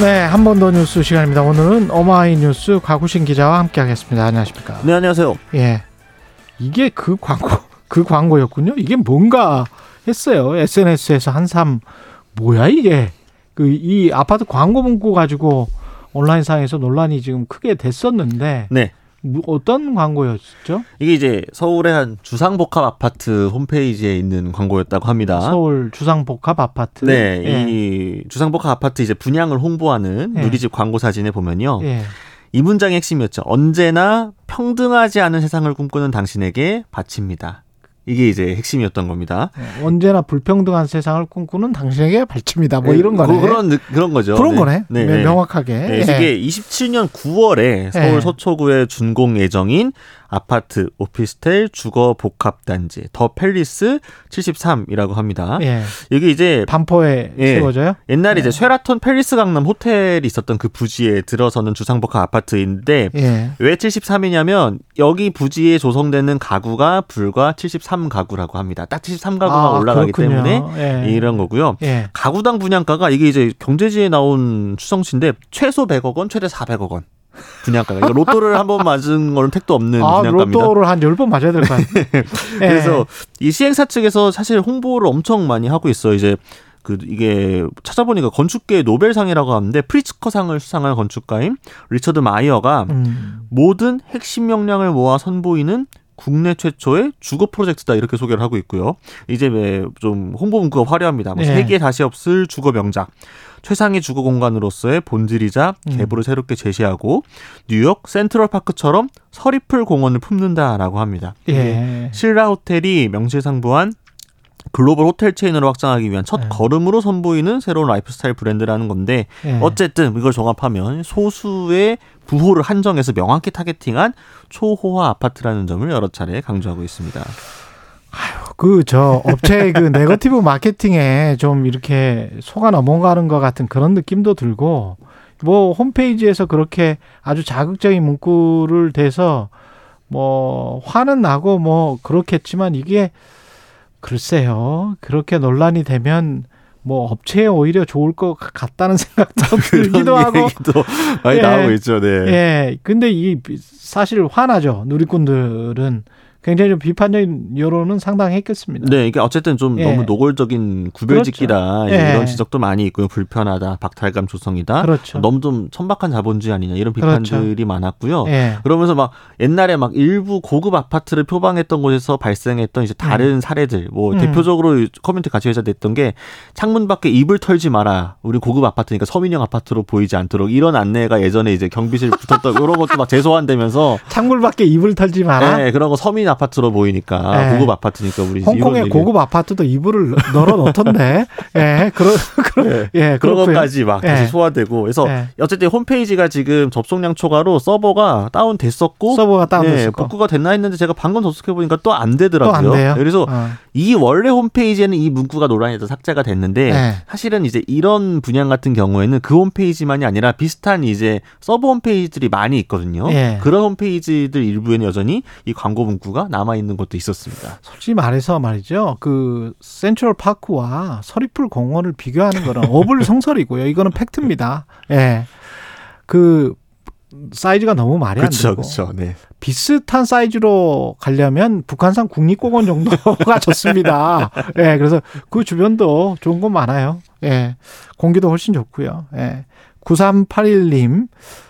네, 한 번 더 뉴스 시간입니다. 오늘은 어마이 뉴스 과구신 기자와 함께하겠습니다. 안녕하십니까? 네, 안녕하세요. 예, 이게 그 광고 그 광고였군요. 이게 뭔가 했어요. SNS에서 한삼 뭐야 이게 그 이 아파트 광고 문구 가지고 온라인상에서 논란이 지금 크게 됐었는데 네. 뭐 어떤 광고였죠? 이게 이제 서울의 한 주상복합 아파트 홈페이지에 있는 광고였다고 합니다. 서울 주상복합 아파트. 네, 예. 이 주상복합 아파트 이제 분양을 홍보하는 예. 누리집 광고 사진에 보면요. 예. 이 문장의 핵심이었죠. 언제나 평등하지 않은 세상을 꿈꾸는 당신에게 바칩니다. 이게 이제 핵심이었던 겁니다. 예. 언제나 불평등한 세상을 꿈꾸는 당신에게 발칩니다. 뭐 이런 그- 거네. 그런 느- 그런 거죠. 그런 네. 거네. 네, 네, 네. 명확하게. 네, 예. 이게 27년 9월에 서울 예. 서초구에 준공 예정인 아파트, 오피스텔, 주거 복합 단지 더 팰리스 73이라고 합니다. 예. 이게 이제 반포에 예. 세워져요? 옛날에 네. 이제 쉐라톤 팰리스 강남 호텔이 있었던 그 부지에 들어서는 주상복합 아파트인데 예. 왜 73이냐면 여기 부지에 조성되는 가구가 불과 73 가구라고 합니다. 딱 73 가구가 아, 올라가기 그렇군요. 때문에 예. 이런 거고요. 예. 가구당 분양가가 이게 이제 경제지에 나온 추정치인데 최소 100억 원, 최대 400억 원. 분양가가. 이거 로또를 한 번 맞은 거는 택도 없는 아, 분양가입니다. 로또를 한 열 번 맞아야 될 것 같아요. 예. 그래서 이 시행사 측에서 사실 홍보를 엄청 많이 하고 있어요. 이제 그 이게 찾아보니까 건축계 노벨상이라고 하는데 프리츠커상을 수상한 건축가인 리처드 마이어가 음. 모든 핵심 역량을 모아 선보이는 국내 최초의 주거 프로젝트다 이렇게 소개를 하고 있고요. 이제 왜좀 홍보 문구가 화려합니다. 뭐 네. 세계 다시 없을 주거 명작. 최상의 주거 공간으로서의 본질이자 음. 계보를 새롭게 제시하고 뉴욕 센트럴 파크처럼 서리풀 공원을 품는다라고 합니다. 예. 신라 호텔이 명실상부한 글로벌 호텔 체인으로 확장하기 위한 첫 네. 걸음으로 선보이는 새로운 라이프스타일 브랜드라는 건데 예. 어쨌든 이걸 종합하면 소수의 부호를 한정해서 명확히 targeting한 초호화 아파트라는 점을 여러 차례 강조하고 있습니다. 그 저 업체의 그 네거티브 마케팅에 좀 이렇게 속아 넘어가는 것 같은 그런 느낌도 들고 뭐 홈페이지에서 그렇게 아주 자극적인 문구를 대서 뭐 화는 나고 뭐 그렇겠지만 이게 글쎄요 그렇게 논란이 되면 뭐 업체에 오히려 좋을 것 같다는 생각도 들기도 하고 얘기도 많이 예. 나오고 있죠. 네. 예 근데 이 사실 화나죠 누리꾼들은 굉장히 좀 비판적인 여론은 상당했겠습니다. 네, 이게 어쨌든 좀 예. 너무 노골적인 구별짓기다 그렇죠. 예. 이런 지적도 많이 있고요. 불편하다, 박탈감 조성이다. 그렇죠. 너무 좀 천박한 자본주의 아니냐 이런 그렇죠. 비판들이 많았고요. 예. 그러면서 막 옛날에 막 일부 고급 아파트를 표방했던 곳에서 발생했던 이제 다른 사례들 뭐 음. 대표적으로 커뮤니티 같이 회자됐던 게 창문 밖에 이불 털지 마라 우리 고급 아파트니까 서민형 아파트로 보이지 않도록 이런 안내가 예전에 이제 경비실 붙었던 이런 것도 막 재소환되면서 창문 밖에 이불 털지 마라. 네, 그런 거 서민 아파트로 보이니까 네. 고급 아파트니까 우리 홍콩의. 고급 아파트도 이불을 널어 놓던데. 예, 그런 그런 네. 예, 그런. 것까지 막 예. 다시 소환되고 그래서 예. 어쨌든 홈페이지가 지금 접속량 초과로 서버가 다운 됐었고 서버가 다운됐을 네, 거. 복구가 됐나 했는데 제가 방금 접속해 보니까 또 안 되더라고요. 또안 돼요. 그래서 어. 이 원래 홈페이지에는 이 문구가 논란이 돼서 삭제가 됐는데 네. 사실은 이제 이런 분양 같은 경우에는 그 홈페이지만이 아니라 비슷한 이제 서버 홈페이지들이 많이 있거든요. 예. 그런 홈페이지들 일부에는 여전히 이 광고 문구 가 남아 있는 것도 있었습니다. 솔직히 말해서 말이죠. 그 센트럴 파크와 서리풀 공원을 비교하는 거는 어불성설이고요. 이거는 팩트입니다. 예. 그 사이즈가 너무 말이 안 되고 그렇죠. 네. 비슷한 사이즈로 가려면 북한산 국립공원 정도가 좋습니다. 예, 그래서 그 주변도 좋은 건 많아요. 예, 공기도 훨씬 좋고요. 예, 9381님,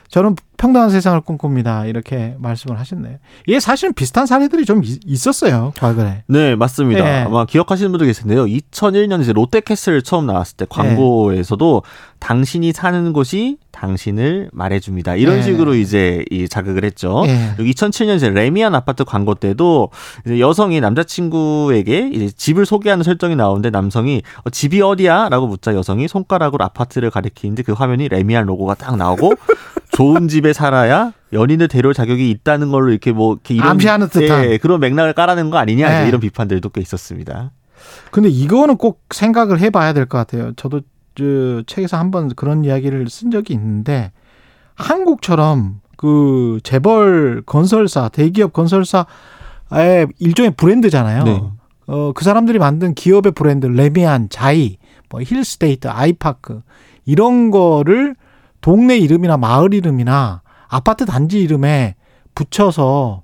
저는 평등한 세상을 꿈꿉니다. 이렇게 말씀을 하셨네요. 이게 사실은 비슷한 사례들이 좀 있- 있었어요. 과거에. 네, 맞습니다. 예. 아마 기억하시는 분들 계실 텐데요. 2001년 이제 롯데캐슬 처음 나왔을 때 광고에서도 당신이 사는 곳이 당신을 말해줍니다. 이런 예. 식으로 이제 이 자극을 했죠. 예. 그리고 2007년 이제 레미안 아파트 광고 때도 이제 여성이 남자친구에게 이제 집을 소개하는 설정이 나오는데 남성이 어, 집이 어디야?라고 묻자 여성이 손가락으로 아파트를 가리키는데 그 화면이 레미안 로고가 딱 나오고 좋은 집에 살아야 연인을 데려올 자격이 있다는 걸로 이렇게 뭐 이렇게 이런 암시하는 듯한. 예, 그런 맥락을 깔아낸 거 아니냐 네. 이런 비판들도 꽤 있었습니다. 근데 이거는 꼭 생각을 해봐야 될 것 같아요. 저도 저 책에서 한번 그런 이야기를 쓴 적이 있는데 한국처럼 그 재벌 건설사, 대기업 건설사의 일종의 브랜드잖아요. 네. 어, 그 사람들이 만든 기업의 브랜드, 레미안, 자이, 뭐 힐스테이트, 아이파크 이런 거를 동네 이름이나 마을 이름이나 아파트 단지 이름에 붙여서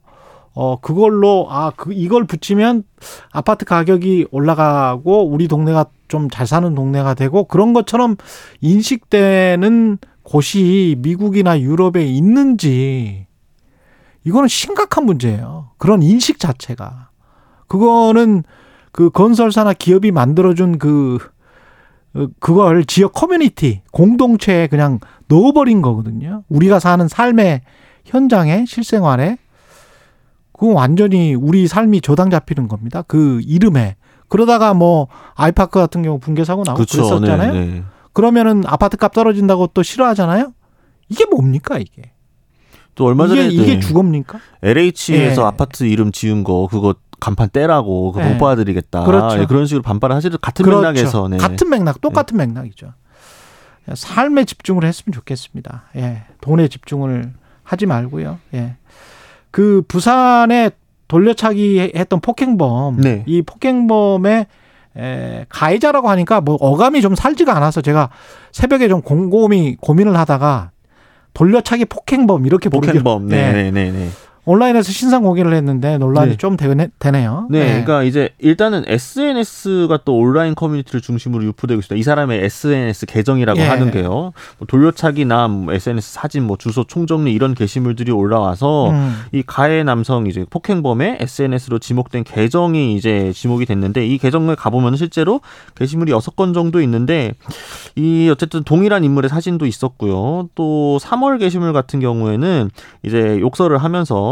어 그걸로 아 그 이걸 붙이면 아파트 가격이 올라가고 우리 동네가 좀 잘 사는 동네가 되고 그런 것처럼 인식되는 곳이 미국이나 유럽에 있는지 이거는 심각한 문제예요. 그런 인식 자체가 그거는 그 건설사나 기업이 만들어준 그 어, 그걸 지역 커뮤니티 공동체에 그냥 넣어버린 거거든요. 우리가 사는 삶의 현장에 실생활에 그건 완전히 우리 삶이 저당 잡히는 겁니다. 그 이름에 그러다가 뭐 아이파크 같은 경우 붕괴 사고 나고 그렇죠. 그랬었잖아요. 네, 네. 그러면은 아파트 값 떨어진다고 또 싫어하잖아요. 이게 뭡니까 이게? 또 얼마 전에 이게 이게 네. 주겁니까? LH에서 예. 아파트 이름 지은 거 그거 간판 떼라고 그거 예. 못 봐드리겠다. 그렇죠. 예, 그런 식으로 반발을 하시도 같은 그렇죠. 맥락에서 네. 같은 맥락, 똑같은 맥락이죠. 삶에 집중을 했으면 좋겠습니다. 예. 돈에 집중을 하지 말고요. 예. 그 부산에 돌려차기 했던 폭행범, 네. 이 폭행범의 에, 가해자라고 하니까 뭐 어감이 좀 살지가 않아서 제가 새벽에 좀 곰곰이 고민을 하다가 돌려차기 폭행범 이렇게 폭행범. 예. 네, 네, 네, 네. 온라인에서 신상 공개를 했는데 논란이 네. 좀 되네, 되네요. 네, 예. 그러니까 이제 일단은 SNS가 또 온라인 커뮤니티를 중심으로 유포되고 있습니다. 이 사람의 SNS 계정이라고 예. 하는 게요. 뭐 돌려차기나 뭐 SNS 사진, 뭐 주소 총정리 이런 게시물들이 올라와서 음. 이 가해 남성 이제 폭행범의 SNS로 지목된 계정이 이제 지목이 됐는데 이 계정을 가보면 실제로 게시물이 여섯 건 정도 있는데 이 어쨌든 동일한 인물의 사진도 있었고요. 또 3월 게시물 같은 경우에는 이제 욕설을 하면서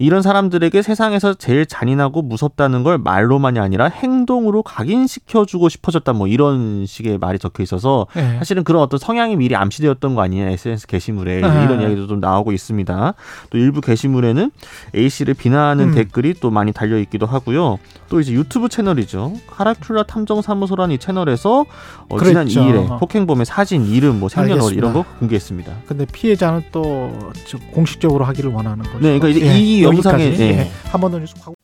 이런 사람들에게 세상에서 제일 잔인하고 무섭다는 걸 말로만이 아니라 행동으로 각인시켜주고 싶어졌다 뭐 이런 식의 말이 적혀 있어서 예. 사실은 그런 어떤 성향이 미리 암시되었던 거 아니냐 SNS 게시물에 아. 이런 이야기도 좀 나오고 있습니다. 또 일부 게시물에는 A 씨를 비난하는 음. 댓글이 또 많이 달려 있기도 하고요. 또 이제 유튜브 채널이죠. 카라큘라 탐정 사무소라는 이 채널에서 어, 지난 그랬죠. 2일에 폭행범의 사진, 이름, 뭐 생년월 이런 거. 공개했습니다. 근데 피해자는 또 저- 공식적으로 하기를 원하는 거죠. 네, 그러니까 이제 이 영상에-. 예. 한번 더 뉴스 하고.